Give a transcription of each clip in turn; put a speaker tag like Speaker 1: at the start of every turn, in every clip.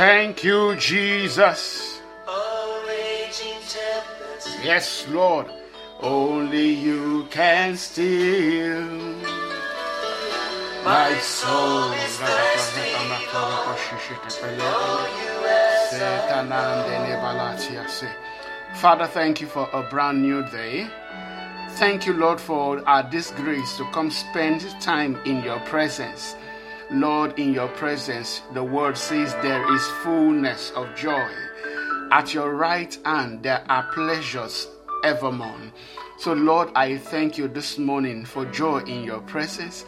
Speaker 1: Thank you, Jesus. Yes, Lord. Only you can steal my soul. Father, thank you for a brand new day. Thank you, Lord, for our this grace to come spend time in your presence. Lord, in your presence, the word says there is fullness of joy. At your right hand, there are pleasures evermore. So, Lord, I thank you this morning for joy in your presence.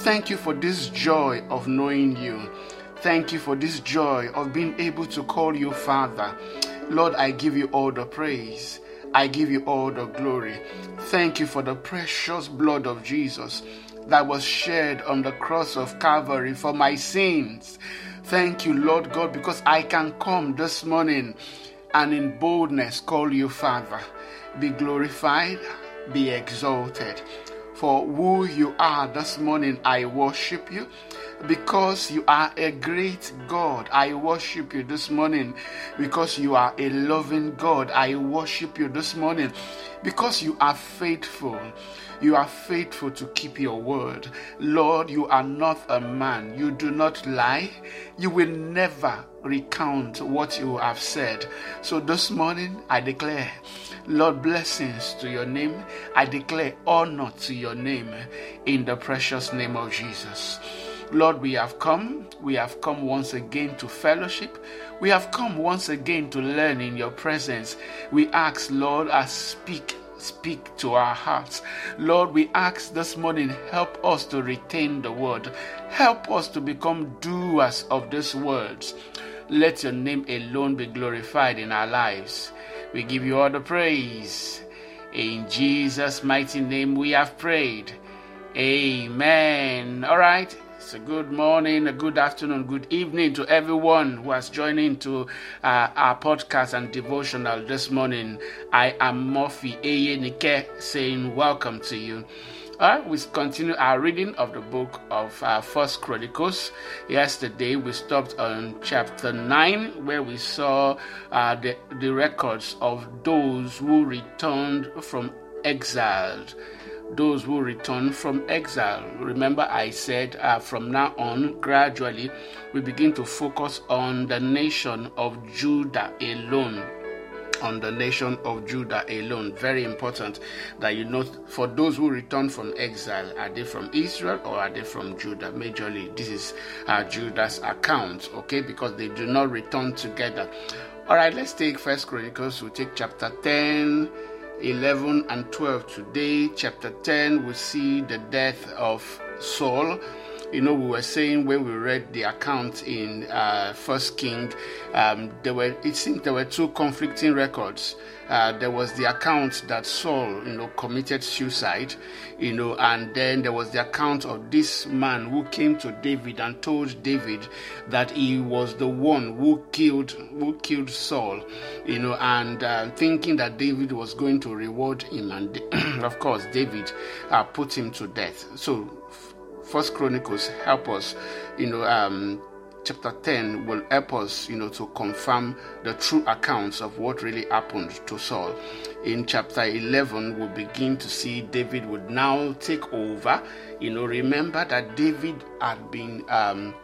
Speaker 1: Thank you for this joy of knowing you. Thank you for this joy of being able to call you Father. Lord, I give you all the praise. I give you all the glory. Thank you for the precious blood of Jesus that was shed on the cross of Calvary for my sins. Thank you, Lord God, because I can come this morning and in boldness call you Father. Be glorified, be exalted. For who you are this morning, I worship you because you are a great God. I worship you this morning because you are a loving God. I worship you this morning because you are faithful. You are faithful to keep your word. Lord, you are not a man. You do not lie. You will never recount what you have said. So this morning, I declare, Lord, blessings to your name. I declare honor to your name in the precious name of Jesus. Lord, we have come. We have come once again to fellowship. We have come once again to learn in your presence. We ask, Lord, I speak speak to our hearts. Lord, we ask this morning, help us to retain the word. Help us to become doers of these words. Let your name alone be glorified in our lives. We give you all the praise. In Jesus' mighty name we have prayed. Amen. All right. So good morning, a good afternoon, good evening to everyone who has joined into uh, our podcast and devotional this morning. I am Murphy Aye Eyenike saying welcome to you. Right, we continue our reading of the book of uh, First Chronicles. Yesterday we stopped on chapter nine, where we saw uh, the the records of those who returned from exile those who return from exile. Remember, I said uh, from now on, gradually, we begin to focus on the nation of Judah alone. On the nation of Judah alone. Very important that you note for those who return from exile, are they from Israel or are they from Judah? Majorly, this is uh, Judah's account, okay, because they do not return together. All right, let's take First Chronicles. We'll take chapter 10 11 and 12 today. Chapter 10, we see the death of Saul. You know, we were saying when we read the account in uh, First King, um, there were it seems there were two conflicting records. Uh, there was the account that Saul, you know, committed suicide, you know, and then there was the account of this man who came to David and told David that he was the one who killed who killed Saul, you know, and uh, thinking that David was going to reward him, and of course David uh, put him to death. So, First Chronicles help us, you know. Um, chapter 10 will help us, you know, to confirm the true accounts of what really happened to Saul. In chapter 11, we'll begin to see David would now take over. You know, remember that David had been um,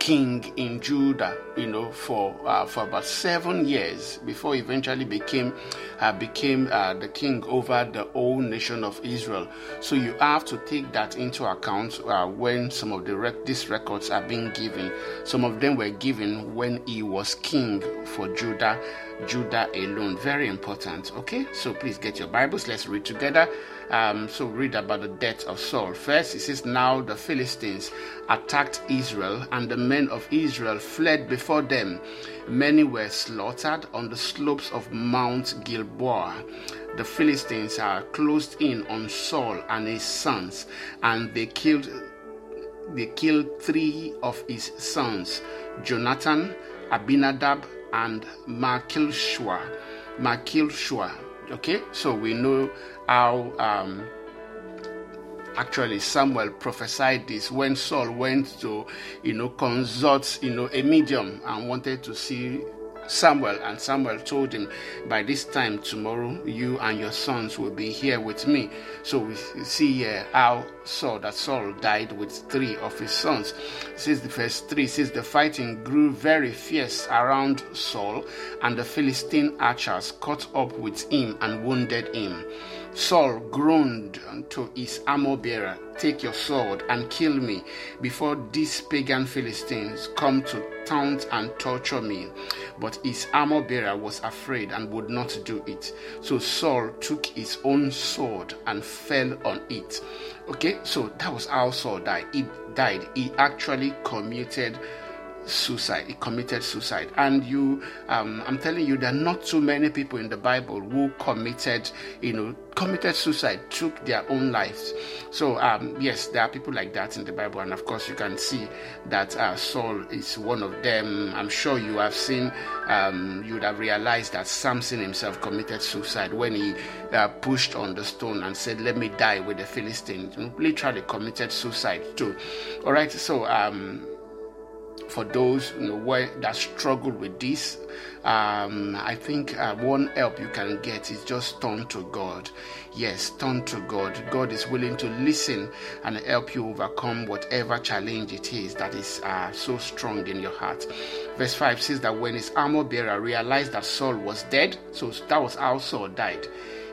Speaker 1: king in Judah, you know, for uh, for about seven years before he eventually became uh, became uh, the king over the whole nation of Israel. So you have to take that into account uh, when some of the rec- these records are being given. Some of them were given when he was king for Judah, Judah alone. Very important. Okay, so please get your Bibles. Let's read together. Um, so read about the death of Saul. First, it says, Now the Philistines attacked Israel, and the men of Israel fled before them. Many were slaughtered on the slopes of Mount Gilboa. The Philistines are closed in on Saul and his sons, and they killed they killed three of his sons, Jonathan, Abinadab, and Malchishua. Malchishua. Okay, so we know how um, actually samuel prophesied this when saul went to you know consult you know a medium and wanted to see Samuel, and Samuel told him, By this time tomorrow, you and your sons will be here with me. So we see here how Saul, that Saul died with three of his sons. Since the first three, says the fighting grew very fierce around Saul, and the Philistine archers caught up with him and wounded him. Saul groaned to his armor bearer, Take your sword and kill me before these pagan Philistines come to taunt and torture me. But his armor bearer was afraid and would not do it. So Saul took his own sword and fell on it. Okay, so that was how Saul died. He died. He actually committed suicide he committed suicide. And you um, i'm telling you there are not too many people in the bible who committed you know committed suicide took their own lives. So um, yes there are people like that in the bible. And of course you can see that uh, saul is one of them. I'm sure you have seen um, you would have realized that samson himself committed suicide when he uh, pushed on the stone and said let me die with the philistines. Literally committed suicide too. All right so um, for those you know, where, that struggle with this, um, I think uh, one help you can get is just turn to God. Yes, turn to God. God is willing to listen and help you overcome whatever challenge it is that is uh, so strong in your heart. Verse 5 says that when his armor bearer realized that Saul was dead, so that was how Saul died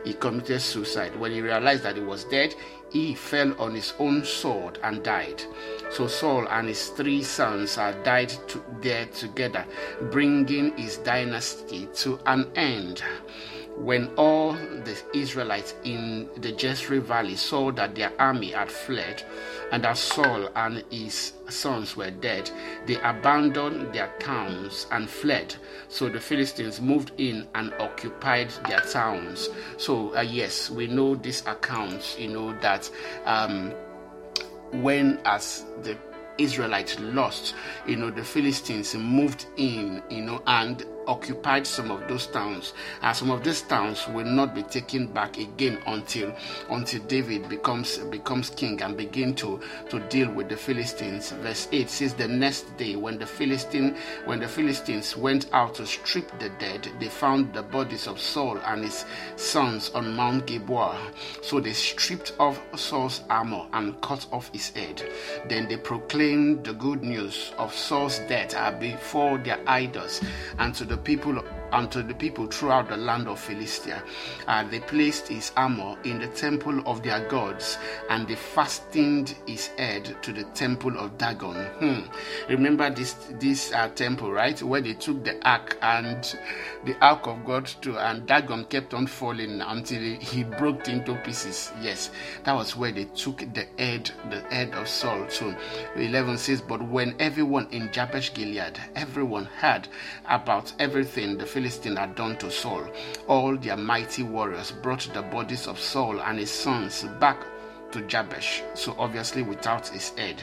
Speaker 1: he committed suicide. When he realized that he was dead, he fell on his own sword and died. So Saul and his three sons are died to, there together, bringing his dynasty to an end. When all the Israelites in the Jezreel valley saw that their army had fled, and that Saul and his sons were dead, they abandoned their towns and fled. So the Philistines moved in and occupied their towns. So, uh, yes, we know this account, you know, that um, when as the Israelites lost, you know, the Philistines moved in, you know, and occupied some of those towns. And some of these towns will not be taken back again until until David becomes becomes king and begin to to deal with the Philistines. Verse 8 says the next day when the Philistine when the Philistines went out to strip the dead, they found the bodies of Saul and his sons on Mount Gilboa. So they stripped off Saul's armor and cut off his head. Then they proclaimed the good news of Saul's death uh, before their idols and to the the people unto the people throughout the land of Philistia. Uh, they placed his armor in the temple of their gods, and they fastened his head to the temple of Dagon. Hmm. Remember this this uh, temple, right, where they took the ark and the ark of God to, and Dagon kept on falling until he broke into pieces. Yes, that was where they took the head, the head of Saul. So 11 says, but when everyone in Jabesh Gilead, everyone heard about everything the Philistine had done to Saul, all their mighty warriors brought the bodies of Saul and his sons back to Jabesh. So obviously without his head.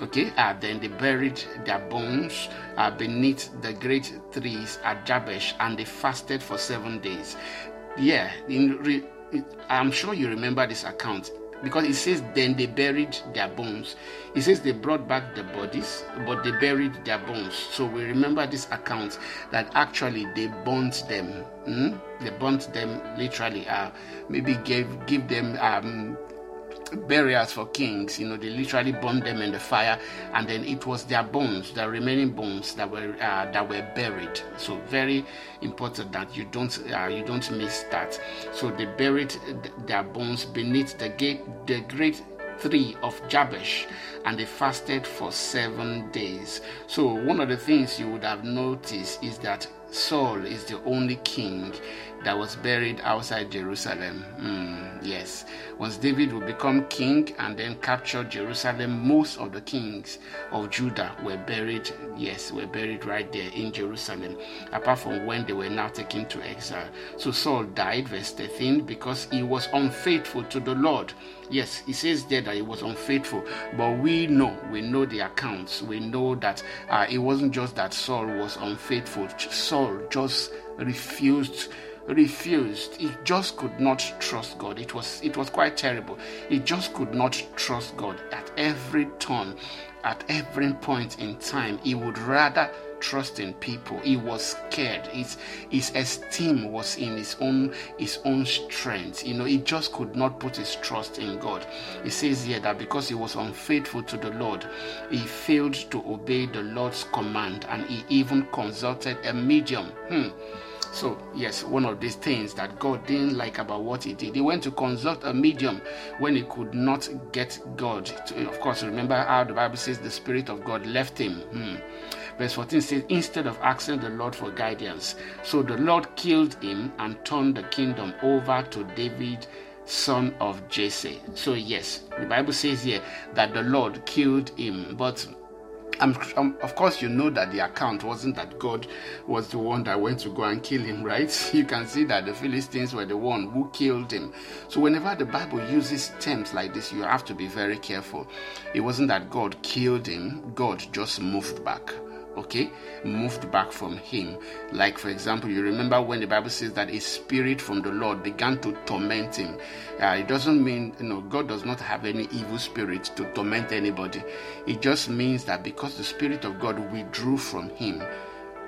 Speaker 1: Okay, uh, then they buried their bones uh, beneath the great trees at Jabesh, and they fasted for seven days. Yeah, re- I'm sure you remember this account because it says then they buried their bones. It says they brought back the bodies, but they buried their bones. So we remember this account that actually they burnt them. Hmm? They burnt them literally. Uh, maybe gave give them um, burials for kings. You know, they literally burned them in the fire, and then it was their bones, the remaining bones that were uh, that were buried. So very important that you don't uh, you don't miss that. So they buried their bones beneath the gate, the great three of Jabesh, and they fasted for seven days. So one of the things you would have noticed is that Saul is the only king that was buried outside Jerusalem. Mm, yes. Once David would become king and then capture Jerusalem, most of the kings of Judah were buried, yes, were buried right there in Jerusalem, apart from when they were now taken to exile. So Saul died, verse 13, because he was unfaithful to the Lord. Yes, he says there that he was unfaithful, but we know, we know the accounts. We know that uh, it wasn't just that Saul was unfaithful, Saul just refused refused. He just could not trust God. It was it was quite terrible. He just could not trust God at every turn, at every point in time. He would rather trust in people. He was scared. His his esteem was in his own his own strength. You know, he just could not put his trust in God. He says here that because he was unfaithful to the Lord, he failed to obey the Lord's command, and he even consulted a medium. Hmm. So, yes, one of these things that God didn't like about what he did. He went to consult a medium when he could not get God. To, of course, remember how the Bible says the Spirit of God left him. Hmm. Verse 14 says, instead of asking the Lord for guidance. So the Lord killed him and turned the kingdom over to David son of Jesse. So, yes, the Bible says here that the Lord killed him, but um, um, of course, you know that the account wasn't that God was the one that went to go and kill him, right? You can see that the Philistines were the one who killed him. So, whenever the Bible uses terms like this, you have to be very careful. It wasn't that God killed him, God just moved back okay moved back from him. Like for example you remember when the bible says that a spirit from the lord began to torment him. Uh, it doesn't mean you know god does not have any evil spirit to torment anybody. It just means that because the spirit of god withdrew from him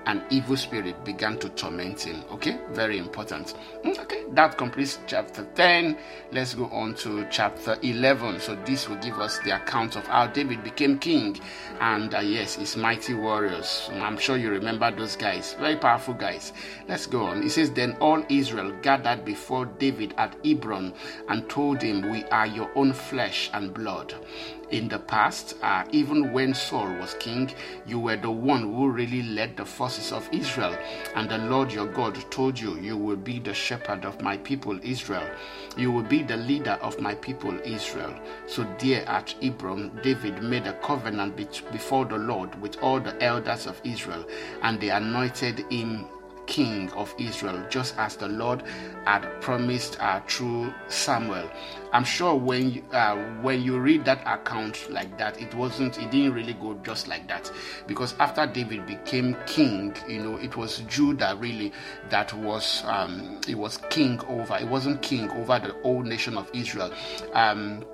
Speaker 1: an evil spirit began to torment him. Okay, very important. Mm, okay, that completes chapter 10. Let's go on to chapter 11. So, this will give us the account of how David became king and, uh, yes, his mighty warriors. I'm sure you remember those guys, very powerful guys. Let's go on. It says, Then all Israel gathered before David at Hebron and told him, We are your own flesh and blood in the past, uh, even when Saul was king, you were the one who really led the forces of Israel. And the Lord your God told you, You will be the shepherd of my people Israel. You will be the leader of my people Israel. So, there at Hebron, David made a covenant before the Lord with all the elders of Israel, and they anointed him king of Israel, just as the Lord had promised uh, through Samuel. I'm sure when uh, when you read that account like that, it wasn't, it didn't really go just like that, because after David became king, you know, it was Judah really that was um, it was king over. It wasn't king over the whole nation of Israel. Um,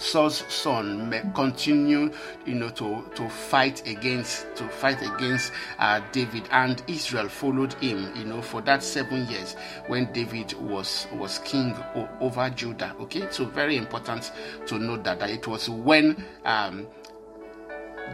Speaker 1: Saul's son may continue, you know, to, to fight against to fight against uh, David, and Israel followed him, you know, for that seven years when David was was king o- over Judah. Okay, so very important to note that, that it was when. Um,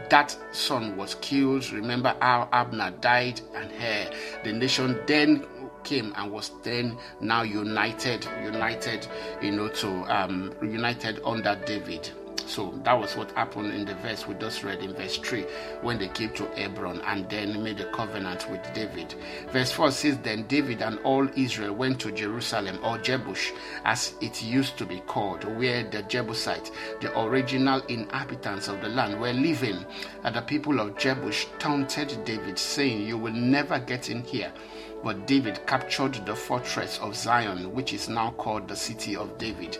Speaker 1: that son was killed. Remember how Abner died, and her, the nation then came and was then now united, united, you know, to um, united under David. So that was what happened in the verse we just read in verse 3 when they came to Hebron and then made a covenant with David. Verse 4 says, Then David and all Israel went to Jerusalem or Jebush, as it used to be called, where the Jebusites, the original inhabitants of the land, were living. And the people of Jebush taunted David, saying, You will never get in here but David captured the fortress of Zion, which is now called the city of David.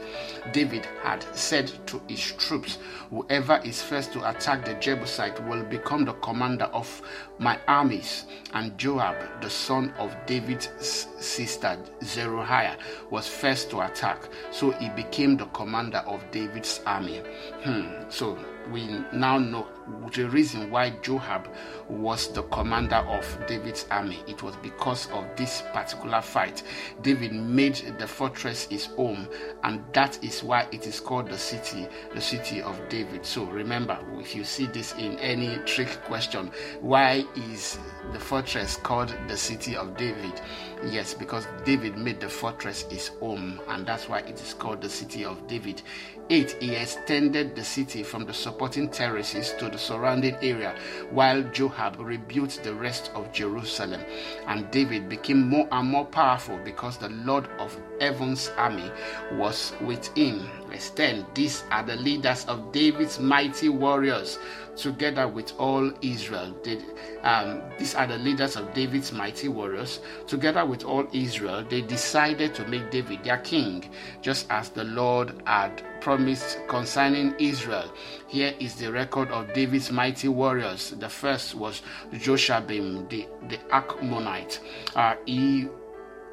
Speaker 1: David had said to his troops, Whoever is first to attack the Jebusite will become the commander of my armies. And Joab, the son of David's sister Zeruiah, was first to attack. So he became the commander of David's army. Hmm. So we now know the reason why Joab was the commander of David's army. It was because of this particular fight. David made the fortress his home, and that is why it is called the city, the city of David. So remember, if you see this in any trick question, why is the fortress called the city of David? Yes, because David made the fortress his home, and that's why it is called the city of David. 8. He extended the city from the supporting terraces to the surrounding area, while Joab rebuilt the rest of Jerusalem. And David became more and more powerful because the Lord of heaven's army was with him. Verse 10 These are the leaders of David's mighty warriors, together with all Israel. They, um, these are the leaders of David's mighty warriors. Together with all Israel, they decided to make David their king, just as the Lord had promised concerning Israel. Here is the record of David's mighty warriors. The first was Joshabim, the, the Achmonite. Uh, he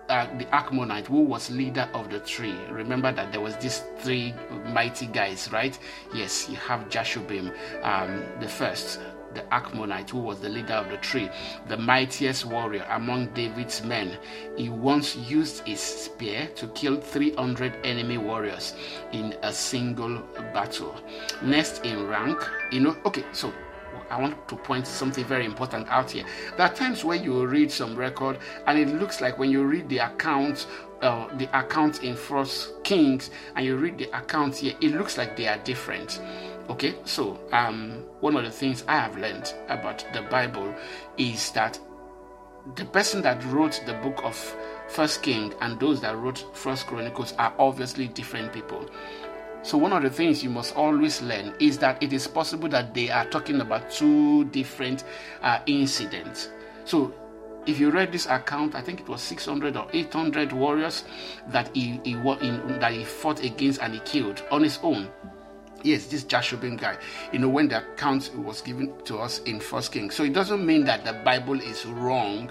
Speaker 1: uh, the Achmonite, who was leader of the three. Remember that there was these three mighty guys, right? Yes, you have Jashubim, um, the first, the Achmonite, who was the leader of the three, the mightiest warrior among David's men. He once used his spear to kill 300 enemy warriors in a single battle. Next in rank, you know, okay, so I want to point something very important out here. There are times where you read some record and it looks like when you read the account, uh, the account in First Kings, and you read the account here, it looks like they are different. Okay, so um, one of the things I have learned about the Bible is that the person that wrote the book of First King and those that wrote First Chronicles are obviously different people. So, one of the things you must always learn is that it is possible that they are talking about two different uh, incidents. So, if you read this account, I think it was 600 or 800 warriors that he, he, in, that he fought against and he killed on his own yes, this Jashubim guy, you know, when the account was given to us in First Kings. So it doesn't mean that the Bible is wrong.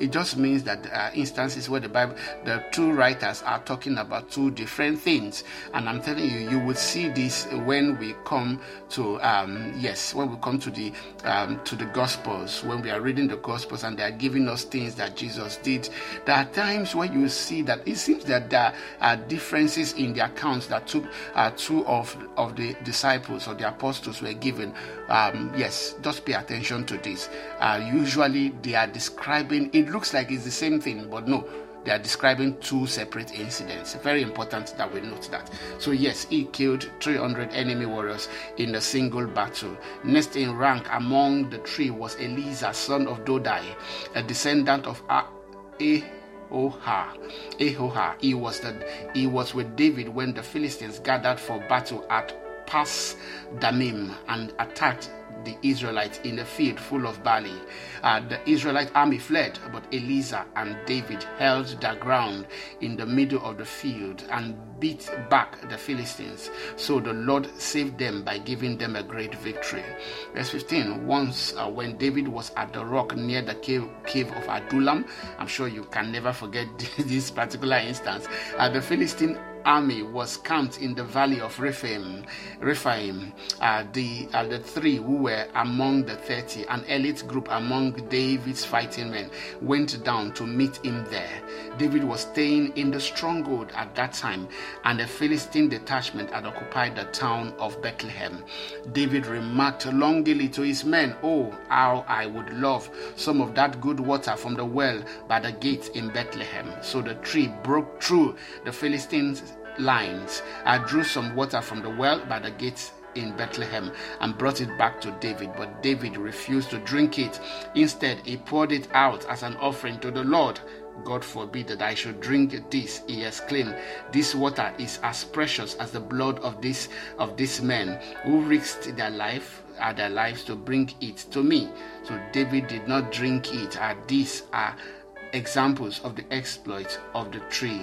Speaker 1: It just means that there are instances where the Bible, the two writers are talking about two different things. And I'm telling you, you will see this when we come to, um, yes, when we come to the um, to the Gospels, when we are reading the Gospels and they are giving us things that Jesus did. There are times where you see that it seems that there are differences in the accounts that took uh, two of of the disciples or the apostles were given. Um, yes, just pay attention to this. Uh, usually they are describing, it looks like it's the same thing, but no, they are describing two separate incidents. Very important that we note that. So, yes, he killed 300 enemy warriors in a single battle. Next in rank among the three was Eliezer, son of Dodai, a descendant of A. Oha. Ahoha. He was the he was with David when the Philistines gathered for battle at Pas Damim and attacked the Israelites in a field full of barley. Uh, the Israelite army fled, but Eliezer and David held their ground in the middle of the field and beat back the Philistines. So the Lord saved them by giving them a great victory. Verse 15 Once, uh, when David was at the rock near the cave, cave of Adullam, I'm sure you can never forget this particular instance, uh, the Philistine army was camped in the valley of Rephaim. Rephaim, uh, the uh, the three who were among the thirty, an elite group among David's fighting men, went down to meet him there. David was staying in the stronghold at that time, and a Philistine detachment had occupied the town of Bethlehem. David remarked longingly to his men, "Oh, how I would love some of that good water from the well by the gate in Bethlehem." So the tree broke through the Philistines' lines. I drew some water from the well by the gates in Bethlehem and brought it back to David, but David refused to drink it. Instead, he poured it out as an offering to the Lord. God forbid that I should drink this, he exclaimed. This water is as precious as the blood of this of these men who risked their life uh, their lives to bring it to me. So David did not drink it. Uh, these are examples of the exploits of the tree.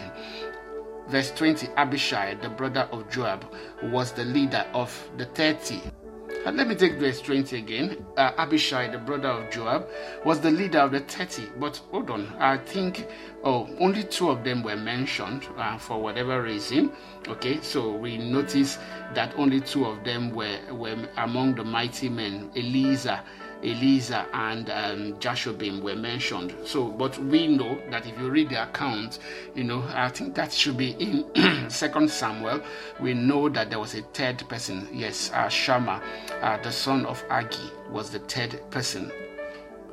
Speaker 1: Verse 20 Abishai, the brother of Joab, was the leader of the 30. And let me take verse 20 again. Uh, Abishai, the brother of Joab, was the leader of the 30. But hold on, I think oh, only two of them were mentioned uh, for whatever reason. Okay, so we notice that only two of them were, were among the mighty men, Eliezer Eliezer and um, Jashubim were mentioned. So, but we know that if you read the account, you know, I think that should be in Second Samuel. We know that there was a third person. Yes, uh, Shammah, uh, the son of Agi, was the third person.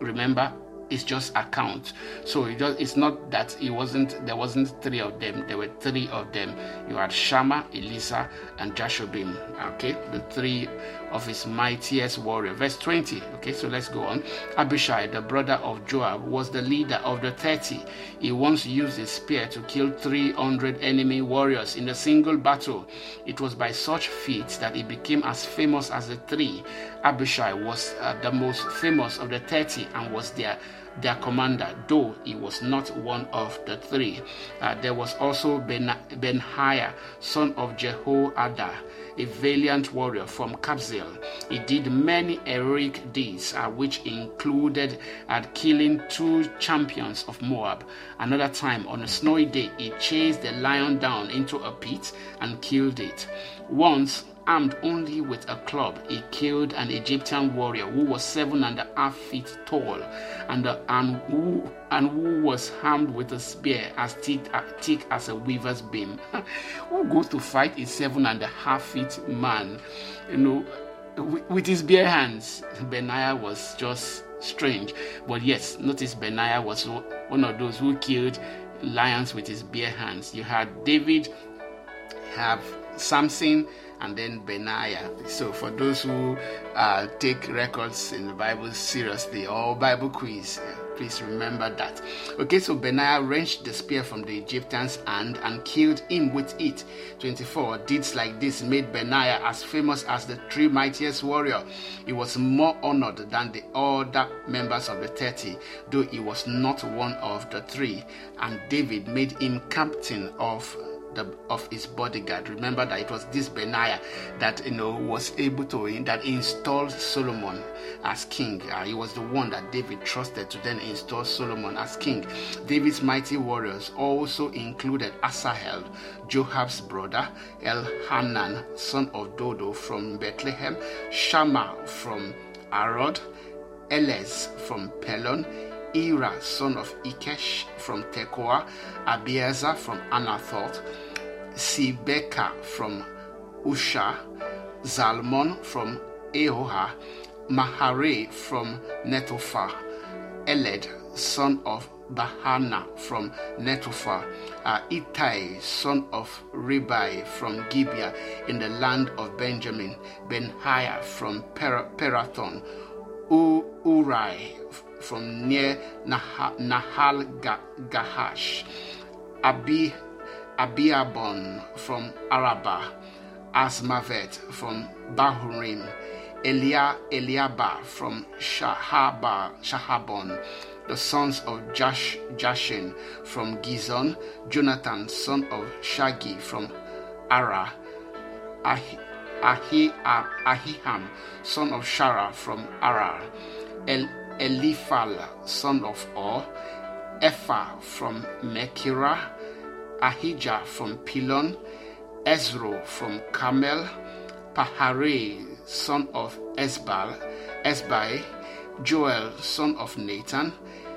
Speaker 1: Remember, it's just account. So it just, it's not that it wasn't there wasn't three of them. There were three of them. You had Shammah Eliezer and Jashubim. Okay, the three of his mightiest warrior. Verse 20. Okay, so let's go on. Abishai, the brother of Joab, was the leader of the 30. He once used a spear to kill 300 enemy warriors in a single battle. It was by such feats that he became as famous as the three. Abishai was uh, the most famous of the 30 and was their their commander, though he was not one of the three. Uh, there was also ben- Benaiah, son of Jehoiada, a valiant warrior from Kabzeel. He did many heroic deeds, uh, which included uh, killing two champions of Moab. Another time, on a snowy day, he chased the lion down into a pit and killed it. Once, armed only with a club, he killed an Egyptian warrior who was seven and a half feet tall and, uh, and, who, and who was armed with a spear as thick, uh, thick as a weaver's beam. who goes to fight a seven and a half feet man? You know, with, with his bare hands. Benaiah was just strange. But yes, notice Benaiah was one of those who killed lions with his bare hands. You had David, have Samson, and then Benaiah. So, for those who uh, take records in the Bible seriously or Bible quiz, uh, please remember that. Okay, so Benaiah wrenched the spear from the Egyptian's hand and killed him with it. 24 deeds like this made Benaiah as famous as the three mightiest warrior. He was more honored than the other members of the 30, though he was not one of the three. And David made him captain of the, of his bodyguard. Remember that it was this Benaiah that you know was able to that installed Solomon as king. Uh, he was the one that David trusted to then install Solomon as king. David's mighty warriors also included Asahel, Joab's brother, Elhanan, son of Dodo from Bethlehem, Shammah from Arod, Elez from Pelon, Ira, son of Ikesh from Tekoa, Abiezer from Anathoth, Sibeka from Usha, Zalmon from Ahoha, Mahare from Netophah, Eled, son of Bahana from Netophah, uh, Ittai, son of Ribai from Gibeah in the land of Benjamin, Benaiah from per- Perathon, U- Urai from near Nahal Gahash, Abi, Abiabon from Araba, Asmavet from Bahurim, Elia Eliaba from Shahaba, Shahabon, the sons of Jash, Jashin from Gizon, Jonathan, son of Shagi from Ara, Ahi, Ahi, Ahiham, son of Shara from Arar, El, Eliphal, son of Or, Ephah from Mekira, Ahijah from Pilon, Ezro from Carmel, Pahare, son of Esbal, Esbai, Joel, son of Nathan,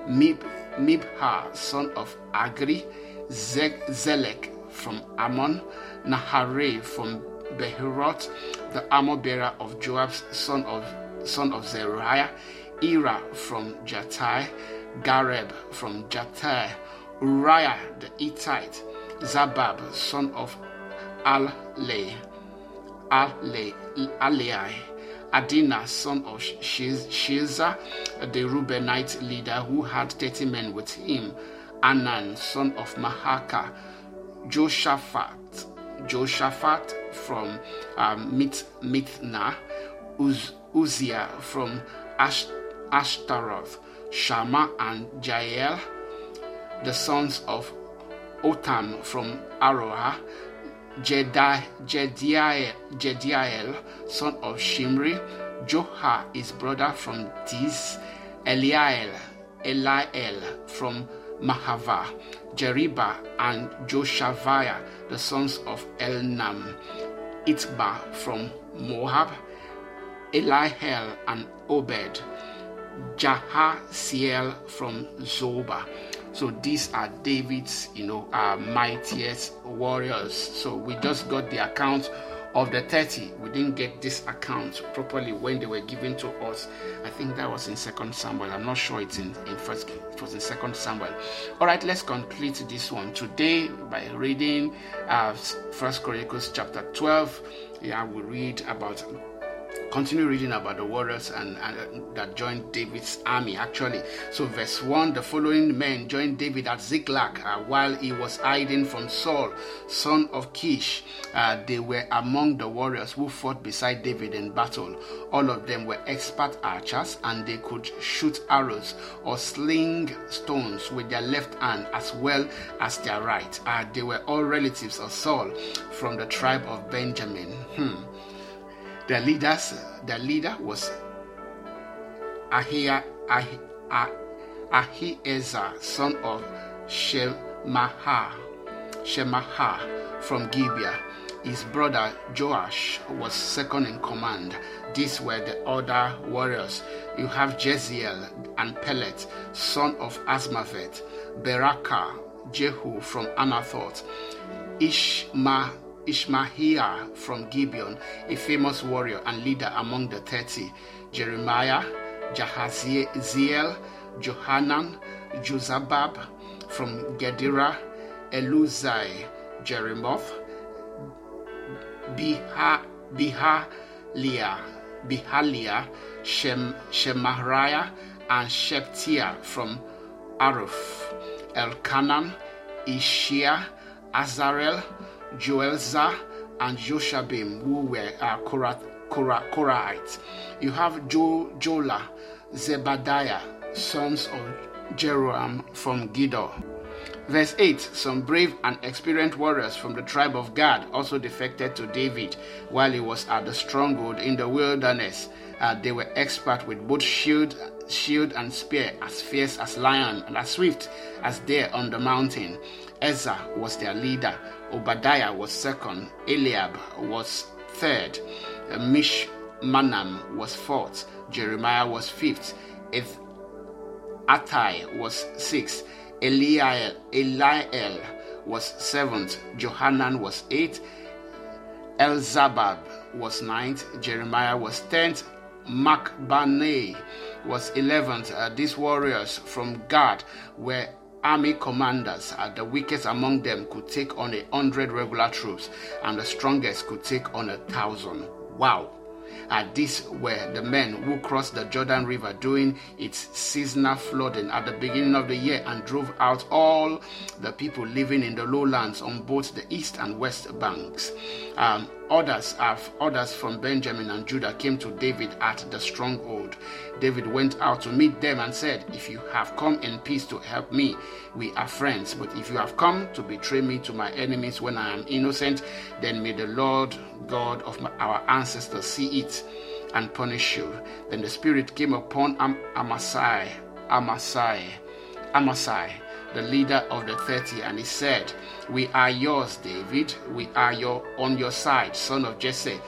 Speaker 1: Mib, Mibha, son of Agri, Zelek from Ammon, Nahare from Beheroth, the armor bearer of Joab, son of son of Zeruiah, Ira from Jatai, Gareb from Jatai, Uriah the Hittite, Zabab son of Al-Lay, Alai, Adina son of Shiza, the Reubenite leader who had 30 men with him, Anan son of Mahaka, Joshaphat, Joshaphat from um, Mit, Mithna, Uz, from Ash, Ashtaroth, Shammah and Jael, the sons of Otam from Aroah, Jedi, Jediael, son of Shimri, Joha, his brother from Tiz, Eliael, Eliel from Mahava, Jeriba and Joshaviah, the sons of Elnam, Itba from Moab, Eliel and Obed, Jahasiel from Zoba. So these are David's, you know, uh, mightiest warriors. So we just got the account of the 30. We didn't get this account properly when they were given to us. I think that was in Second Samuel. I'm not sure it's in, in first it was in Second Samuel. All right, let's complete this one today by reading uh, First Chronicles chapter 12. Yeah, we read about continue reading about the warriors and, and uh, that joined David's army actually. So verse 1 the following men joined David at Ziklag uh, while he was hiding from Saul, son of Kish. Uh, they were among the warriors who fought beside David in battle. All of them were expert archers and they could shoot arrows or sling stones with their left hand as well as their right. Uh, they were all relatives of Saul from the tribe of Benjamin. Hmm. The leaders, the leader was ah, Ahiezer, son of Shemaha, Shemaha from Gibeah. His brother Joash was second in command. These were the other warriors. You have Jeziel and Pelet, son of Azmaveth, Beraka, Jehu from Anathoth, Ishma Ishmahiah from Gibeon, a famous warrior and leader among the thirty, Jeremiah, Jahaziel, Johanan, Jozabad from Gedera, Eluzai, Jeremoth, Biha, Bihalia, Bihalia, Shem, Shemariah, and Sheptiah from Aruf, Elkanan, Ishia, Azarel, Joelzah, and Joshabim, who were uh, Korah, Korah, Korahites. You have jo, Jola, Zebadiah, sons of Jeroham from Giddor. Verse 8 Some brave and experienced warriors from the tribe of Gad also defected to David while he was at the stronghold in the wilderness. Uh, they were expert with both shield, shield and spear, as fierce as lion and as swift as deer on the mountain. Ezra was their leader. Obadiah was second. Eliab was third. Mishmanam was fourth. Jeremiah was fifth. If Attai was sixth. Eliel, Eliel was seventh. Johanan was eighth. Elzabab was ninth. Jeremiah was tenth. Macbanai was 11th. Uh, these warriors from Gad were army commanders. Uh, the weakest among them could take on a hundred regular troops, and the strongest could take on a thousand. Wow. Uh, these were the men who crossed the Jordan River during its seasonal flooding at the beginning of the year and drove out all the people living in the lowlands on both the east and west banks. Um, Others, have, others from Benjamin and Judah came to David at the stronghold. David went out to meet them and said, If you have come in peace to help me, we are friends. But if you have come to betray me to my enemies when I am innocent, then may the Lord God of my, our ancestors see it and punish you. Then the Spirit came upon Am- Amasai, Amasai, Amasai the leader of the thirty, and he said, We are yours, David. We are your on your side, son of Jesse.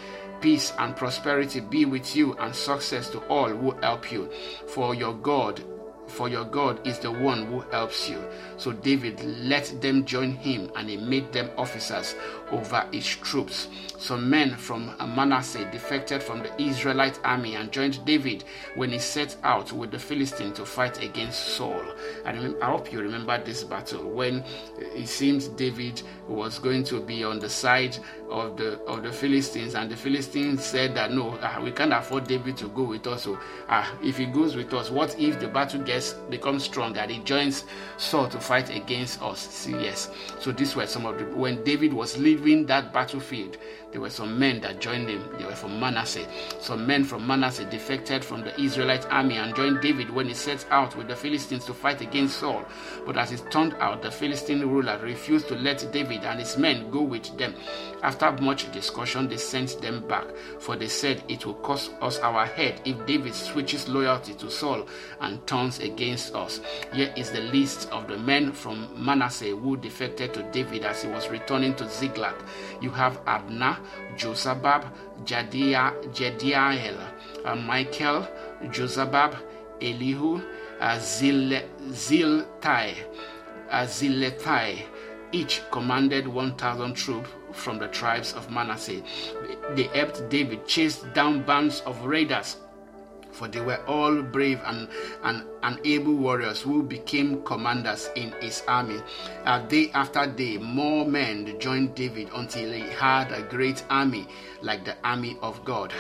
Speaker 1: Peace and prosperity be with you, and success to all who help you. For your God for your God is the one who helps you. So David let them join him, and he made them officers over his troops. Some men from Manasseh defected from the Israelite army and joined David when he set out with the Philistines to fight against Saul. And I hope you remember this battle when it seems David was going to be on the side of the of the Philistines, and the Philistines said that no, uh, we can't afford David to go with us. So uh, if he goes with us, what if the battle gets becomes strong and he joins Saul to fight against us? See, yes. So these were some of the when David was leaving that battlefield there were some men that joined him. They were from Manasseh. Some men from Manasseh defected from the Israelite army and joined David when he set out with the Philistines to fight against Saul. But as it turned out, the Philistine ruler refused to let David and his men go with them. After much discussion, they sent them back, for they said it will cost us our head if David switches loyalty to Saul and turns against us. Here is the list of the men from Manasseh who defected to David as he was returning to Ziklag. You have Adnah, Josabad, Jadiah, Jediael, uh, Michael, Josabad, Elihu, uh, Zil, Ziltai, uh, Ziletai. Each commanded 1,000 troops from the tribes of Manasseh. They helped David chase down bands of raiders for they were all brave and, and, and able warriors who became commanders in his army. Uh, day after day, more men joined David until he had a great army like the army of God.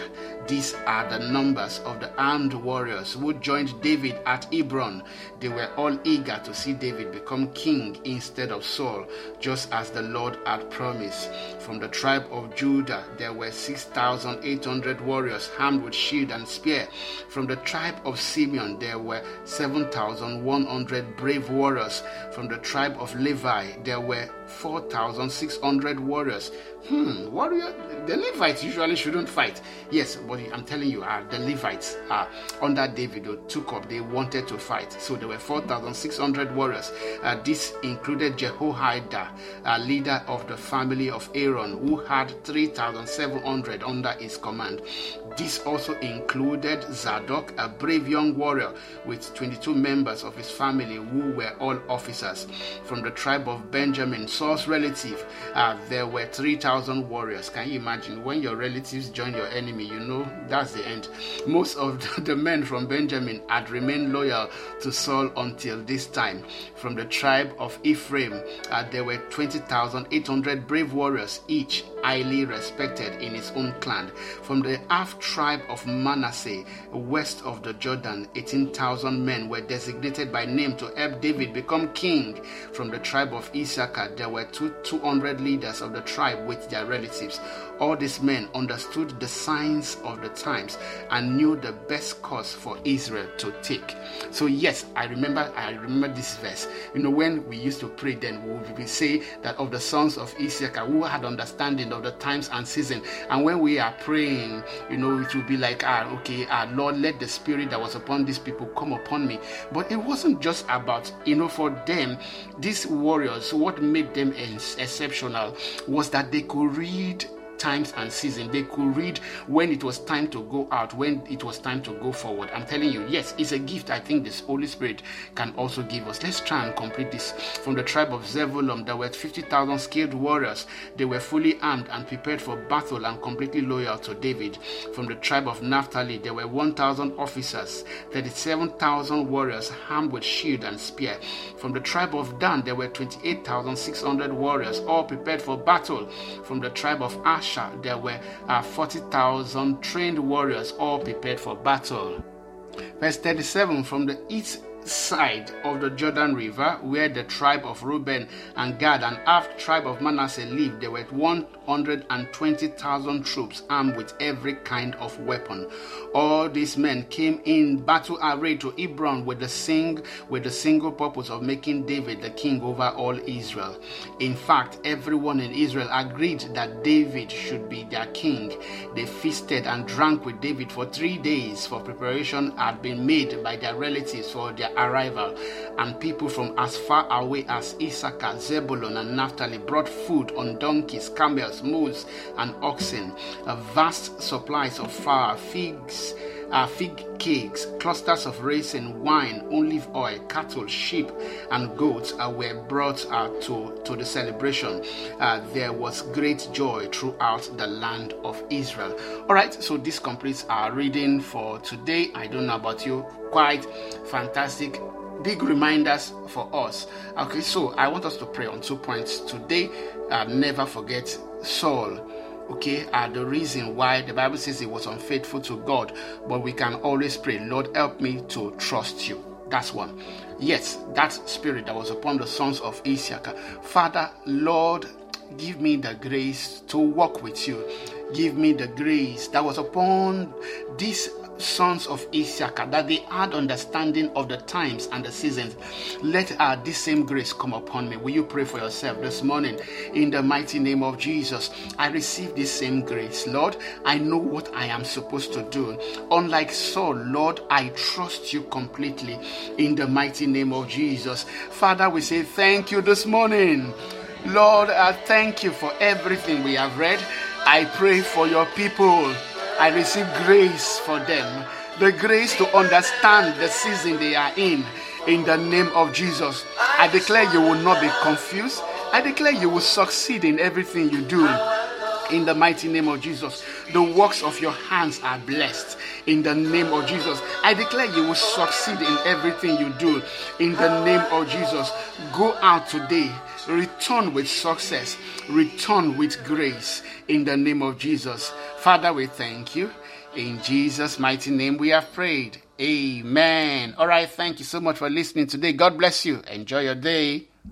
Speaker 1: These are the numbers of the armed warriors who joined David at Hebron. They were all eager to see David become king instead of Saul, just as the Lord had promised. From the tribe of Judah, there were 6,800 warriors armed with shield and spear. From the tribe of Simeon, there were 7,100 brave warriors. From the tribe of Levi, there were 4,600 warriors. Hmm, warrior, the Levites usually shouldn't fight. Yes, but I'm telling you, uh, the Levites uh, under David took up, they wanted to fight. So there were 4,600 warriors. Uh, this included Jehoiada, uh, leader of the family of Aaron, who had 3,700 under his command. This also included Zadok, a brave young warrior with 22 members of his family who were all officers. From the tribe of Benjamin, Saul's relative, uh, there were 3,000 warriors. Can you imagine when your relatives join your enemy? You know that's the end. Most of the men from Benjamin had remained loyal to Saul until this time. From the tribe of Ephraim, uh, there were 20,800 brave warriors, each highly respected in his own clan. From the half tribe of Manasseh, west of the Jordan, 18,000 men were designated by name to help David become king. From the tribe of Issachar, there were two, 200 leaders of the tribe with their relatives. All these men understood the signs of the times and knew the best course for Israel to take. So yes, I remember I remember this verse. You know, when we used to pray then we would say that of the sons of Issachar who had understanding of the times and season. And when we are praying, you know, it will be like, ah, okay, ah, Lord, let the spirit that was upon these people come upon me. But it wasn't just about, you know, for them, these warriors, what made them exceptional was that they could read times and season. They could read when it was time to go out, when it was time to go forward. I'm telling you, yes, it's a gift I think this Holy Spirit can also give us. Let's try and complete this. From the tribe of Zebulun, there were 50,000 skilled warriors. They were fully armed and prepared for battle and completely loyal to David. From the tribe of Naphtali, there were 1,000 officers, 37,000 warriors armed with shield and spear. From the tribe of Dan, there were 28,600 warriors, all prepared for battle. From the tribe of Ash, there were uh, 40,000 trained warriors all prepared for battle. Verse 37 From the east side of the Jordan River, where the tribe of Reuben and Gad and half tribe of Manasseh lived, there were 120,000 troops armed with every kind of weapon. All these men came in battle array to Hebron with the sing with the single purpose of making David the king over all Israel. In fact, everyone in Israel agreed that David should be their king. They feasted and drank with David for three days, for preparation had been made by their relatives for their arrival. And people from as far away as Issachar, Zebulun, and Naphtali brought food on donkeys, camels, mules, and oxen, a vast supplies of flour, figs uh, fig cakes, clusters of raisin, wine, olive oil, cattle, sheep, and goats uh, were brought uh, to, to the celebration. Uh, there was great joy throughout the land of Israel. All right, so this completes our reading for today. I don't know about you, quite fantastic big reminders for us. Okay, so I want us to pray on two points today. Uh, never forget Saul okay, are the reason why the Bible says he was unfaithful to God. But we can always pray, Lord, help me to trust you. That's one. Yes, that spirit that was upon the sons of Issachar. Father, Lord, give me the grace to walk with you. Give me the grace that was upon this sons of Issachar, that they had understanding of the times and the seasons. Let uh, this same grace come upon me. Will you pray for yourself this morning? In the mighty name of Jesus, I receive this same grace. Lord, I know what I am supposed to do. Unlike Saul, Lord, I trust you completely. In the mighty name of Jesus. Father, we say thank you this morning. Lord, I thank you for everything we have read. I pray for your people. I receive grace for them, the grace to understand the season they are in. In the name of Jesus, I declare you will not be confused. I declare you will succeed in everything you do. in the mighty name of Jesus. The works of your hands are blessed in the name of Jesus. I declare you will succeed in everything you do in the name of Jesus. Go out today, return with success, return with grace in the name of Jesus. Father, we thank you. In Jesus' mighty name, we have prayed. Amen. All right. Thank you so much for listening today. God bless you. Enjoy your day.